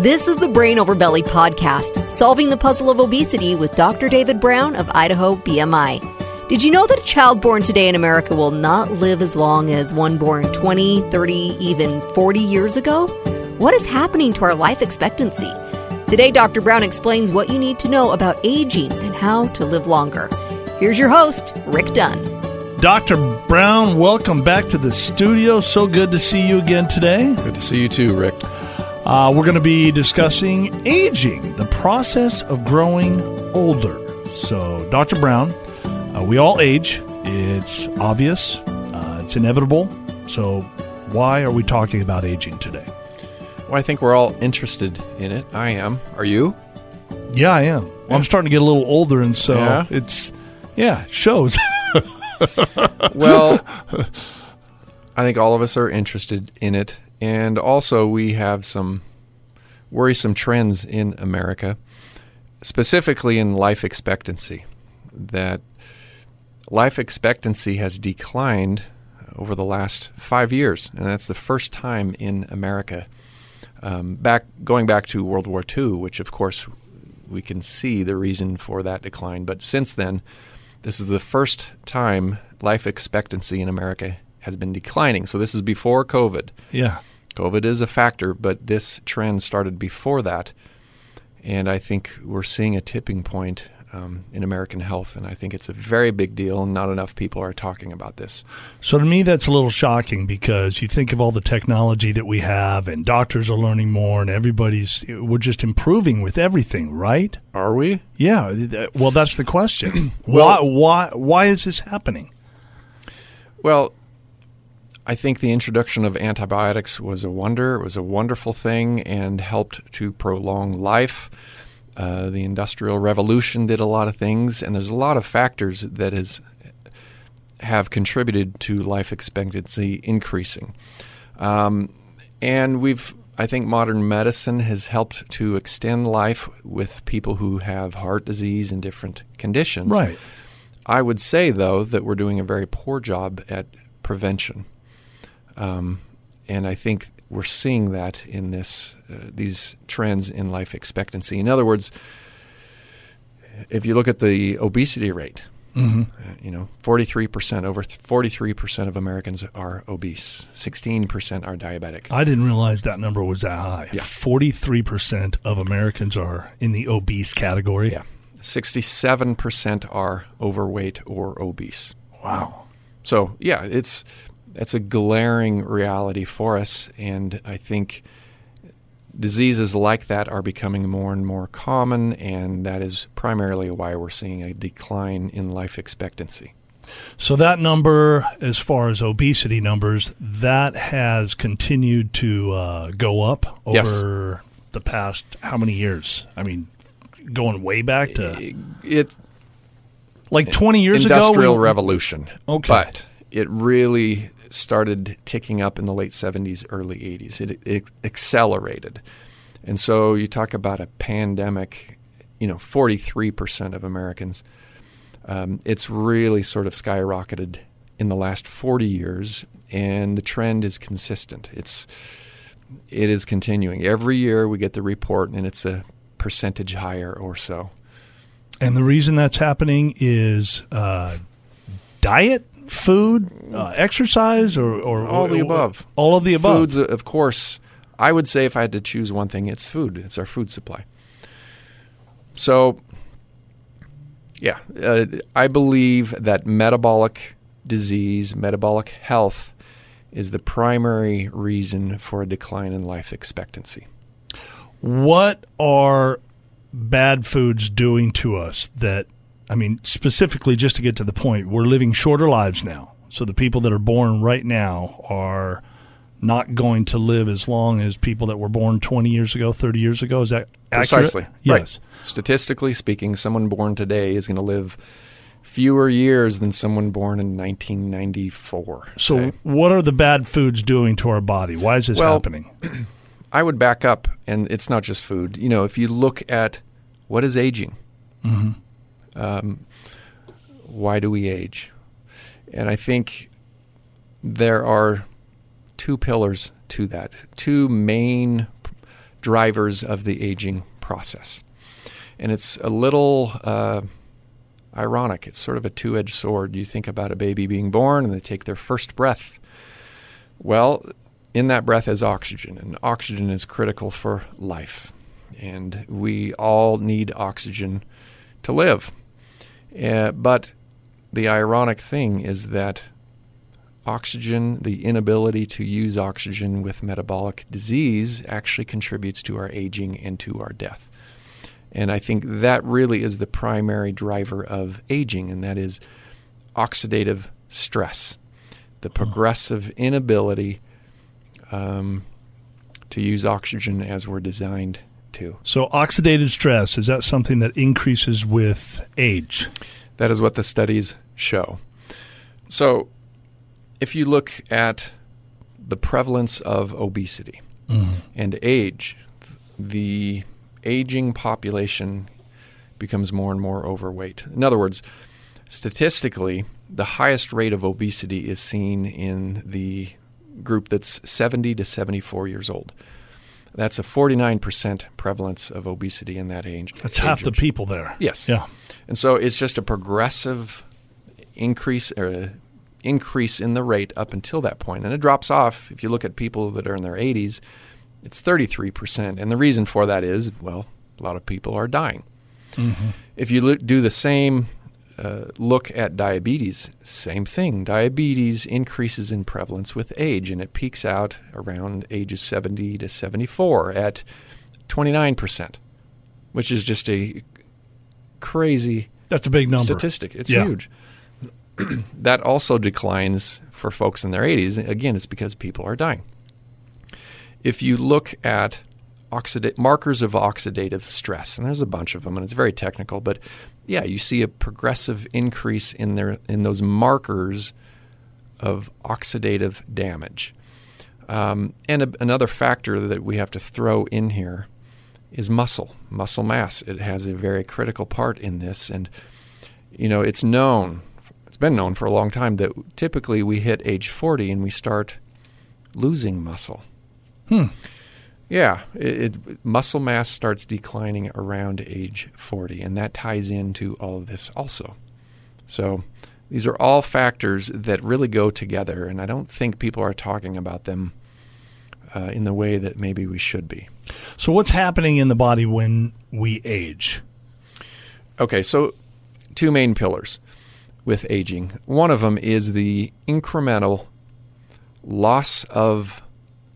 This is the Brain Over Belly podcast, solving the puzzle of obesity with Dr. David Brown of Idaho BMI. Did you know that a child born today in America will not live as long as one born 20, 30, even 40 years ago? What is happening to our life expectancy? Today, Dr. Brown explains what you need to know about aging and how to live longer. Here's your host, Rick Dunn. Dr. Brown, welcome back to the studio. So good to see you again today. Good to see you too, Rick. Uh, we're going to be discussing aging, the process of growing older. So, Dr. Brown, uh, we all age. It's obvious, uh, it's inevitable. So, why are we talking about aging today? Well, I think we're all interested in it. I am. Are you? Yeah, I am. Well, I'm starting to get a little older, and so Yeah? it's, yeah, it shows. Well, I think all of us are interested in it. And also, we have some worrisome trends in America, specifically in life expectancy. That life expectancy has declined over the last five years, and that's the first time in America. Um, back going back to World War II, which of course we can see the reason for that decline, but since then, this is the first time life expectancy in America has been declining. So this is before COVID. yeah. COVID is a factor, but this trend started before that. And I think we're seeing a tipping point um, in American health. And I think it's a very big deal, and not enough people are talking about this. So to me, that's a little shocking because you think of all the technology that we have, and doctors are learning more, and everybody's we're just improving with everything, right? Are we? Yeah. Well, that's the question. Well- why? Why? Why is this happening? Well, I think the introduction of antibiotics was a wonder. It was a wonderful thing and helped to prolong life. Uh, the Industrial Revolution did a lot of things, and there's a lot of factors that has have contributed to life expectancy increasing. Um, and we've, I think, modern medicine has helped to extend life with people who have heart disease and different conditions. Right. I would say, though, that we're doing a very poor job at prevention, um, and I think we're seeing that in this uh, these trends in life expectancy. In other words, if you look at the obesity rate, Mm-hmm. uh, you know, forty three percent over forty three percent of Americans are obese, sixteen percent are diabetic. I didn't realize that number was that high. Yeah. Forty-three percent of Americans are in the obese category. Yeah, sixty seven percent are overweight or obese. Wow. So yeah, it's it's a glaring reality for us, and I think diseases like that are becoming more and more common, and that is primarily why we're seeing a decline in life expectancy. So that number, as far as obesity numbers, that has continued to uh, go up Yes. over the past how many years? I mean, going way back to It's like twenty years industrial ago. we- revolution, Okay. but it really started ticking up in the late 70s, early 80s. It, it accelerated, and so you talk about a pandemic. You know, 43% of Americans. Um, it's really sort of skyrocketed in the last 40 years, and the trend is consistent. It's it is continuing every year. We get the report, and it's a percentage higher or so. And the reason that's happening is uh, diet, food, uh, exercise, or, or All the above. All of the above. Foods, uh, of course. I would say if I had to choose one thing, it's food. It's our food supply. So, yeah, uh, I believe that metabolic disease, metabolic health, is the primary reason for a decline in life expectancy. What are bad foods doing to us that, I mean, specifically just to get to the point, we're living shorter lives now. So the people that are born right now are not going to live as long as people that were born 20 years ago, 30 years ago. Is that accurate? Precisely. Yes. Right. Statistically speaking, someone born today is going to live fewer years than someone born in 1994. So, say. what are the bad foods doing to our body? Why is this Well, happening? I would back up, and it's not just food. You know, if you look at what is aging, mm-hmm. Um, why do we age? And I think there are two pillars to that, two main drivers of the aging process. And it's a little uh, ironic. It's sort of a two edged sword. You think about a baby being born and they take their first breath. Well, in that breath is oxygen, and oxygen is critical for life. And we all need oxygen to live. Uh, but the ironic thing is that oxygen, the inability to use oxygen with metabolic disease, actually contributes to our aging and to our death. And I think that really is the primary driver of aging, and that is oxidative stress, the progressive inability um, to use oxygen as we're designed to. So, oxidative stress is that something that increases with age? That is what the studies show. So, if you look at the prevalence of obesity mm-hmm. and age, the aging population becomes more and more overweight. In other words, statistically, the highest rate of obesity is seen in the group that's 70 to 74 years old. That's a 49% prevalence of obesity in that age. That's half the people there. Yes. Yeah. And so it's just a progressive increase or increase in the rate up until that point. And it drops off if you look at people that are in their 80s, it's 33%. And the reason for that is, well, a lot of people are dying. Mm-hmm. If you look, do the same uh, look at diabetes, same thing. Diabetes increases in prevalence with age, and it peaks out around ages 70 to 74 at 29%, which is just a crazy that's a big number statistic. It's yeah. huge. that also declines for folks in their 80s. Again, it's because people are dying. If you look at oxida- markers of oxidative stress, and there's a bunch of them, and it's very technical, but yeah, you see a progressive increase in their in those markers of oxidative damage. Um, and a, another factor that we have to throw in here is muscle, muscle mass. It has a very critical part in this, and you know it's known, it's been known for a long time that typically we hit age 40 and we start losing muscle. Hmm. Yeah, it, it, muscle mass starts declining around age 40, and that ties into all of this also. So these are all factors that really go together, and I don't think people are talking about them uh, in the way that maybe we should be. So, what's happening in the body when we age? Okay, so two main pillars with aging. One of them is the incremental loss of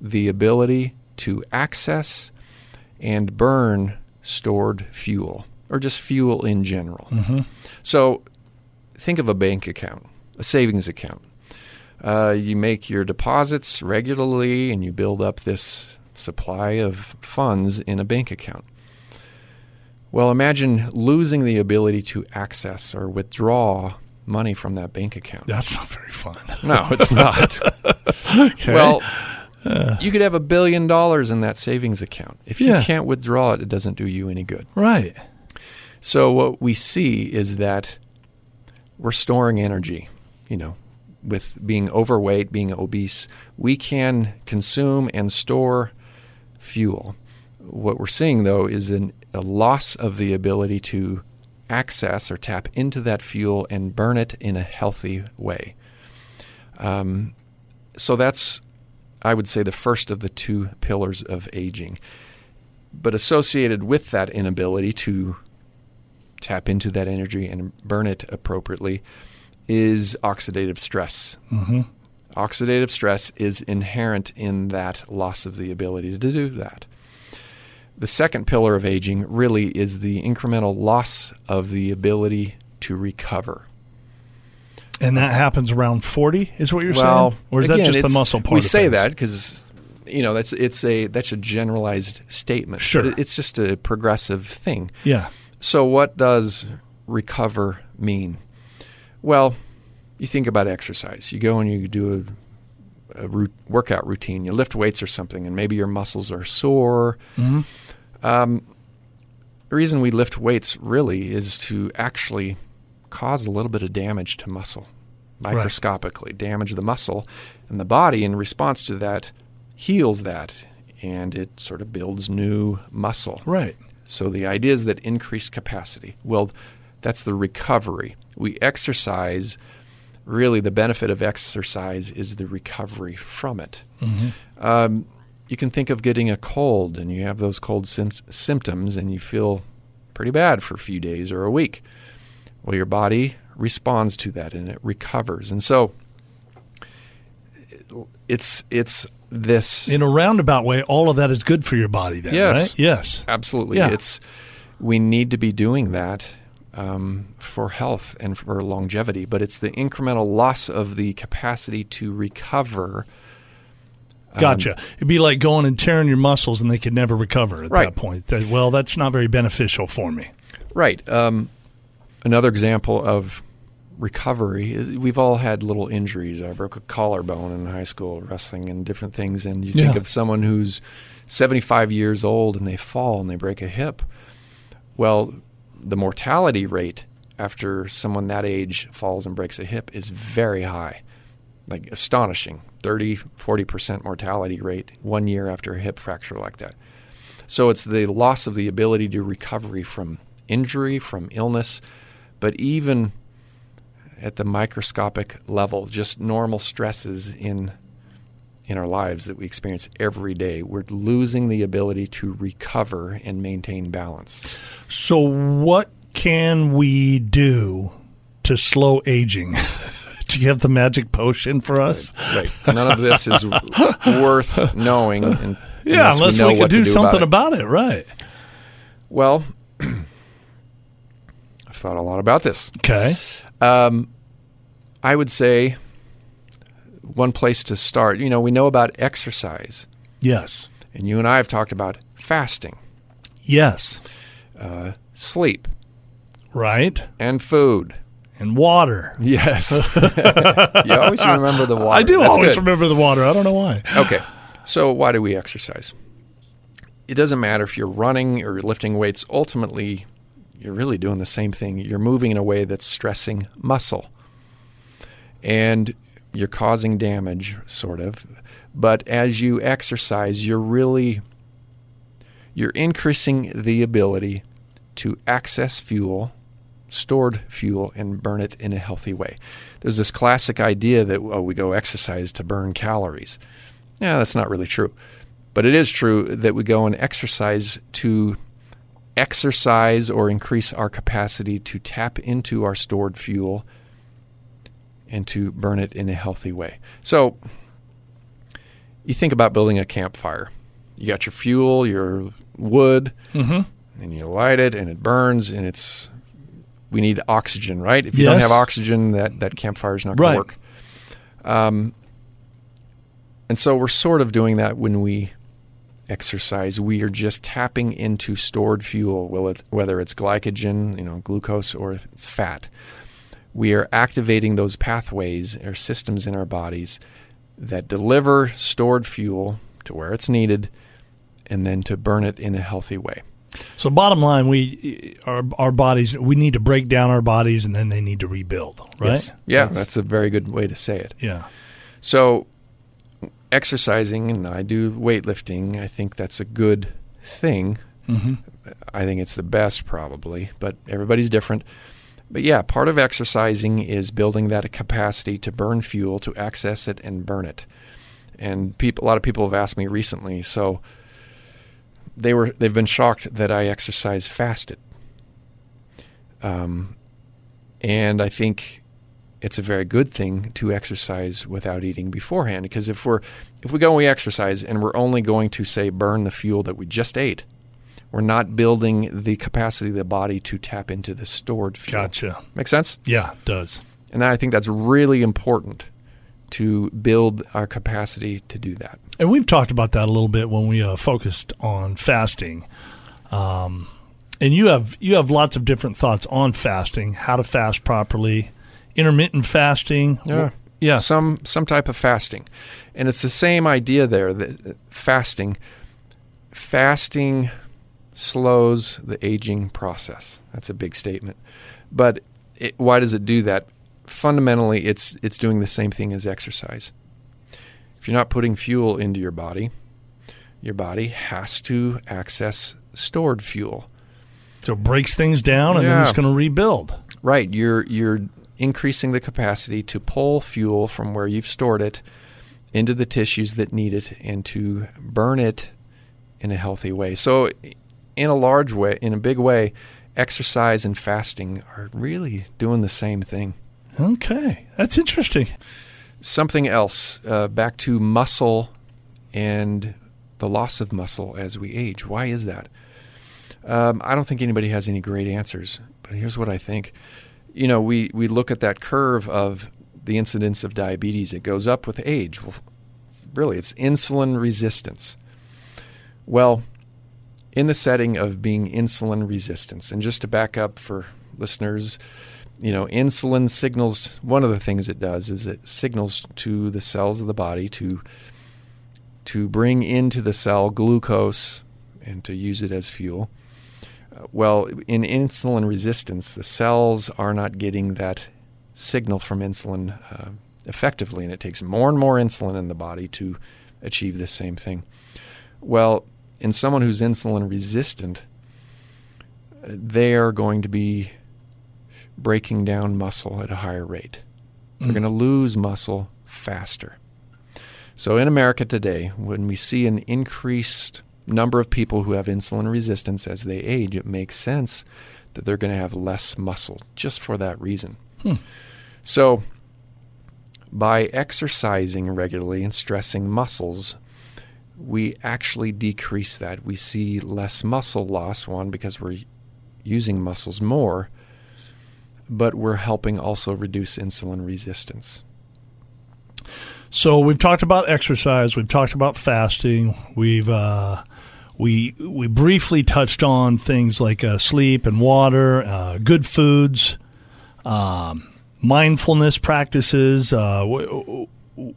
the ability to access and burn stored fuel or just fuel in general. Mm-hmm. So think of a bank account, a savings account. Uh, you make your deposits regularly and you build up this supply of funds in a bank account. Well, imagine losing the ability to access or withdraw money from that bank account. That's not very fun. No, it's not. okay. Well, you could have a billion dollars in that savings account. If you can't withdraw it, it doesn't do you any good. Right. So what we see is that we're storing energy, you know, with being overweight, being obese, we can consume and store fuel. What we're seeing though is an, a loss of the ability to access or tap into that fuel and burn it in a healthy way. Um, so that's I would say, the first of the two pillars of aging. But associated with that inability to tap into that energy and burn it appropriately is oxidative stress. Mm-hmm. Oxidative stress is inherent in that loss of the ability to do that. The second pillar of aging really is the incremental loss of the ability to recover. And that happens around 40 is what you're well, saying? Or is again, that just the muscle part We say that because you know that's it's a that's a generalized statement. Sure. It's just a progressive thing. Yeah. So what does recover mean? Well, you think about exercise. You go and you do a, a workout routine. You lift weights or something, and maybe your muscles are sore. Mm-hmm. Um, the reason we lift weights really is to actually cause a little bit of damage to muscle microscopically, right. damage the muscle, and the body in response to that heals that and it sort of builds new muscle. Right. So the idea is that increased capacity. Well, that's the recovery. We exercise. Really, the benefit of exercise is the recovery from it. Um, you can think of getting a cold, and you have those cold sym- symptoms, and you feel pretty bad for a few days or a week. Well, your body responds to that, and it recovers. And so, it's it's this In a roundabout way, all of that is good for your body then, Yes. right? Yes. Absolutely. Yeah. It's we need to be doing that um, for health and for longevity, but it's the incremental loss of the capacity to recover. Gotcha. It'd be like going and tearing your muscles and they could never recover at Right. that point. Well, that's not very beneficial for me. Right. Um, another example of recovery is we've all had little injuries. I broke a collarbone in high school wrestling and different things, and you think of someone who's 75 years old and they fall and they break a hip. Well, the mortality rate after someone that age falls and breaks a hip is very high, like astonishing 30, 40% mortality rate one year after a hip fracture like that. So it's the loss of the ability to recovery from injury, from illness, but even at the microscopic level, just normal stresses in in our lives that we experience every day, we're losing the ability to recover and maintain balance. So, what can we do to slow aging? do you have the magic potion for us? Right. None of this is worth knowing. And, Yeah, unless know we, could what to do, something about it. about it, right? Well, thought a lot about this. Okay. Um, I would say one place to start. You know, we know about exercise, Yes. and you and I have talked about fasting, Yes. uh, sleep, Right. and food. And water. Yes, you always remember the water. I do That's always good. remember the water. I don't know why. Okay, so why do we exercise? It doesn't matter if you're running or lifting weights. Ultimately, you're really doing the same thing. You're moving in a way that's stressing muscle, and you're causing damage, sort of. But as you exercise, you're really you're increasing the ability to access fuel, stored fuel, and burn it in a healthy way. There's this classic idea that oh, we go exercise to burn calories. Yeah, that's not really true. But it is true that we go and exercise to exercise or increase our capacity to tap into our stored fuel and to burn it in a healthy way. So, you think about building a campfire. You got your fuel, your wood, Mm-hmm. and you light it and it burns and it's we need oxygen, right? If you don't have oxygen, that, that campfire is not going Right. to work. Um, and so we're sort of doing that when we exercise. We are just tapping into stored fuel, whether it's glycogen, you know, glucose, or if it's fat. We are activating those pathways or systems in our bodies that deliver stored fuel to where it's needed and then to burn it in a healthy way. So, bottom line, we our our bodies we need to break down our bodies and then they need to rebuild, right? Yes. Yeah, that's, a very good way to say it. yeah. So, exercising, and I do weightlifting, I think that's a good thing. Mm-hmm. I think it's the best, probably, but everybody's different. But yeah, part of exercising is building that capacity to burn fuel, to access it and burn it. And people, a lot of people have asked me recently, so they were they've been shocked that I exercise fasted. Um, and I think it's a very good thing to exercise without eating beforehand because if we're if we go and we exercise and we're only going to say burn the fuel that we just ate, we're not building the capacity of the body to tap into the stored fuel. Gotcha. Make sense? Yeah, it does. And I think that's really important to build our capacity to do that. And we've talked about that a little bit when we uh, focused on fasting. Um, and you have you have lots of different thoughts on fasting, how to fast properly, intermittent fasting. Yeah. Yeah. Some some type of fasting. And it's the same idea there that uh, fasting fasting slows the aging process. That's a big statement. But it, why does it do that? Fundamentally, it's it's doing the same thing as exercise. If you're not putting fuel into your body, your body has to access stored fuel. So it breaks things down and then it's going to rebuild. Right, you're you're increasing the capacity to pull fuel from where you've stored it into the tissues that need it and to burn it in a healthy way. So in a large way, in a big way, exercise and fasting are really doing the same thing. Okay, that's interesting. Something else, uh, back to muscle and the loss of muscle as we age. Why is that? Um, I don't think anybody has any great answers, but here's what I think. You know, we, we look at that curve of the incidence of diabetes. It goes up with age. Well, really, it's insulin resistance. Well, in the setting of being insulin resistance, and just to back up for listeners, you know, insulin signals, one of the things it does is it signals to the cells of the body to to bring into the cell glucose and to use it as fuel. Well, in insulin resistance, the cells are not getting that signal from insulin uh, effectively, and it takes more and more insulin in the body to achieve the same thing. Well, in someone who's insulin resistant, they are going to be breaking down muscle at a higher rate. They're going to lose muscle faster. So in America today, when we see an increased number of people who have insulin resistance as they age, it makes sense that they're going to have less muscle just for that reason. So by exercising regularly and stressing muscles, we actually decrease that. We see less muscle loss, one, because we're using muscles more, but we're helping also reduce insulin resistance. So we've talked about exercise. We've talked about fasting. We've uh, we we briefly touched on things like uh, sleep and water, uh, good foods, um, mindfulness practices. Uh, wh-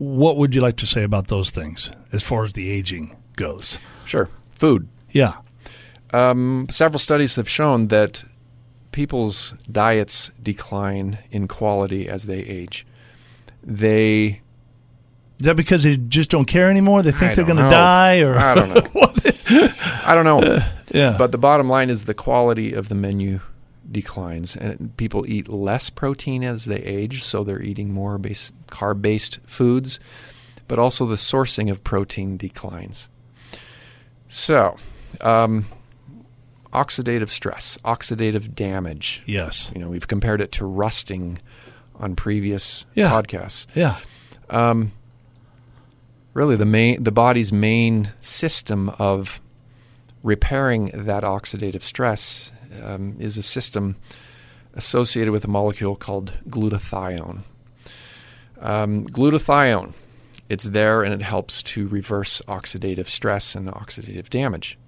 what would you like to say about those things as far as the aging goes? Sure. Food. Yeah. Um, several studies have shown that people's diets decline in quality as they age. They Is that because they just don't care anymore? They think they're going to die, or I don't know. I don't know. yeah. But the bottom line is the quality of the menu declines, and people eat less protein as they age, so they're eating more base, carb-based foods, but also the sourcing of protein declines. So, um, oxidative stress, oxidative damage. yes. You know, we've compared it to rusting on previous Yeah. podcasts Yeah. Really the main the body's main system of repairing that oxidative stress um, is a system associated with a molecule called glutathione. Um, glutathione, it's there and it helps to reverse oxidative stress and oxidative damage.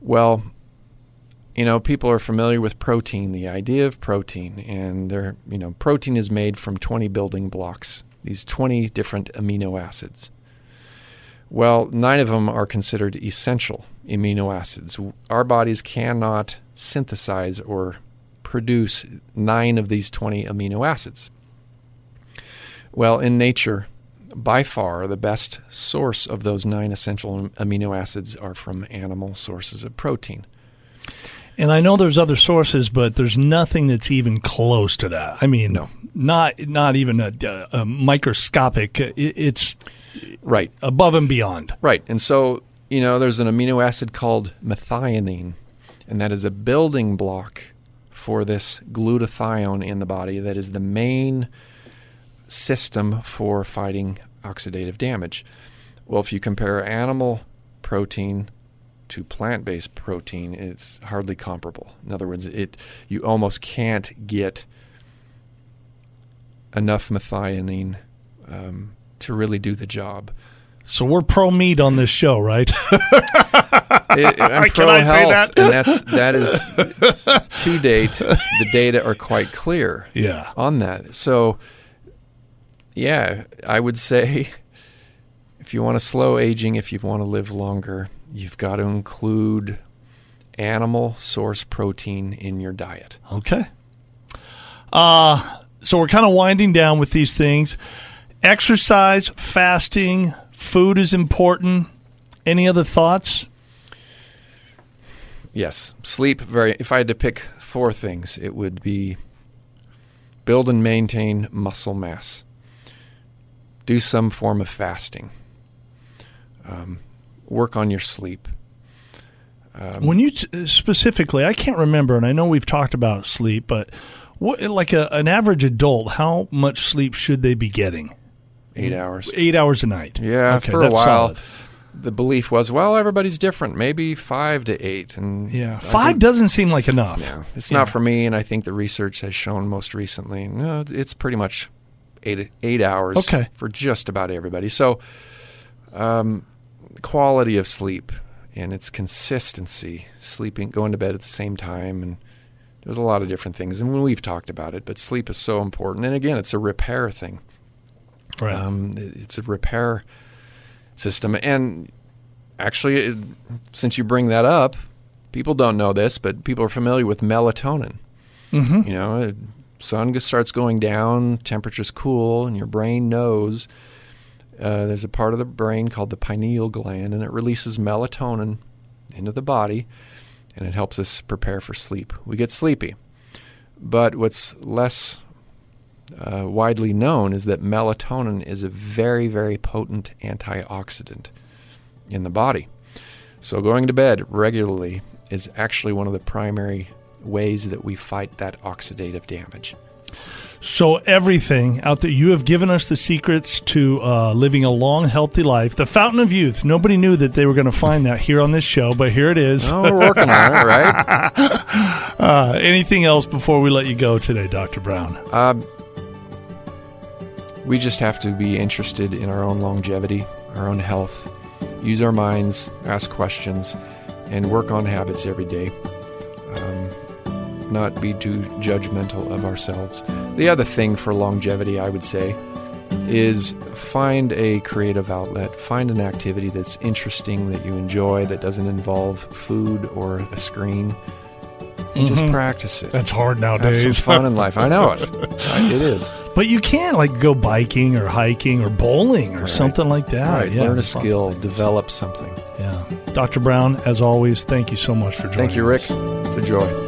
Well, you know, people are familiar with protein, the idea of protein, and they're, you know, protein is made from 20 building blocks, these 20 different amino acids. Well, nine of them are considered essential amino acids. Our bodies cannot synthesize or produce nine of these 20 amino acids. Well, in nature, by far the best source of those nine essential amino acids are from animal sources of protein. And I know there's other sources, but there's nothing that's even close to that. I mean, No. not not even a, a microscopic. It, it's Right. above and beyond. Right. And so, you know, there's an amino acid called methionine, and that is a building block for this glutathione in the body that is the main system for fighting oxidative damage. Well, if you compare animal protein to plant-based protein, it's hardly comparable. In other words, it you almost can't get enough methionine um, to really do the job. So we're pro meat on this show, right? It, I'm Can pro I say health, that? and that's that is to date. The data are quite clear yeah. on that. So, yeah, I would say if you want to slow aging, if you want to live longer, you've got to include animal source protein in your diet. Okay. Uh, so we're kind of winding down with these things. Exercise, fasting, food is important. Any other thoughts? Yes, sleep. Very. If I had to pick four things, it would be build and maintain muscle mass. Do some form of fasting. Um, work on your sleep. Um, when you specifically, I can't remember, and I know we've talked about sleep, but what, like a, an average adult, how much sleep should they be getting? Eight hours. Eight hours a night. Yeah, okay, for a while. Solid. The belief was, well, everybody's different. Maybe five to eight, and yeah, five think, doesn't seem like enough. Yeah, it's yeah. not for me, and I think the research has shown most recently, no, it's pretty much eight eight hours. Okay. for just about everybody. So, um, quality of sleep and its consistency, sleeping, going to bed at the same time, and there's a lot of different things. And we've talked about it, but sleep is so important. And again, it's a repair thing. Right. Um, it's a repair system. And actually, it, since you bring that up, people don't know this, but people are familiar with melatonin. Mm-hmm. You know, sun starts going down, temperature's cool, and your brain knows – uh, there's a part of the brain called the pineal gland, and it releases melatonin into the body, and it helps us prepare for sleep. We get sleepy. But what's less uh, widely known is that melatonin is a very, very potent antioxidant in the body. So going to bed regularly is actually one of the primary ways that we fight that oxidative damage. So, everything out there, you have given us the secrets to uh, living a long, healthy life. The fountain of youth. Nobody knew that they were going to find that here on this show, but here it is. Oh, we're working on it, right? uh, anything else before we let you go today, Dr. Brown? Uh, we just have to be interested in our own longevity, our own health, use our minds, ask questions, and work on habits every day. Um, not be too judgmental of ourselves. The other thing for longevity, I would say, is find a creative outlet, find an activity that's interesting, that you enjoy, that doesn't involve food or a screen. Mm-hmm. just practice it. That's hard nowadays. Have fun in life. I know it. it is. But you can like go biking or hiking or bowling or right. something like that. Right. Yeah, Learn a skill, develop something. Yeah. Dr. Brown, as always, thank you so much for joining Thank you, Rick. Us. It's a joy.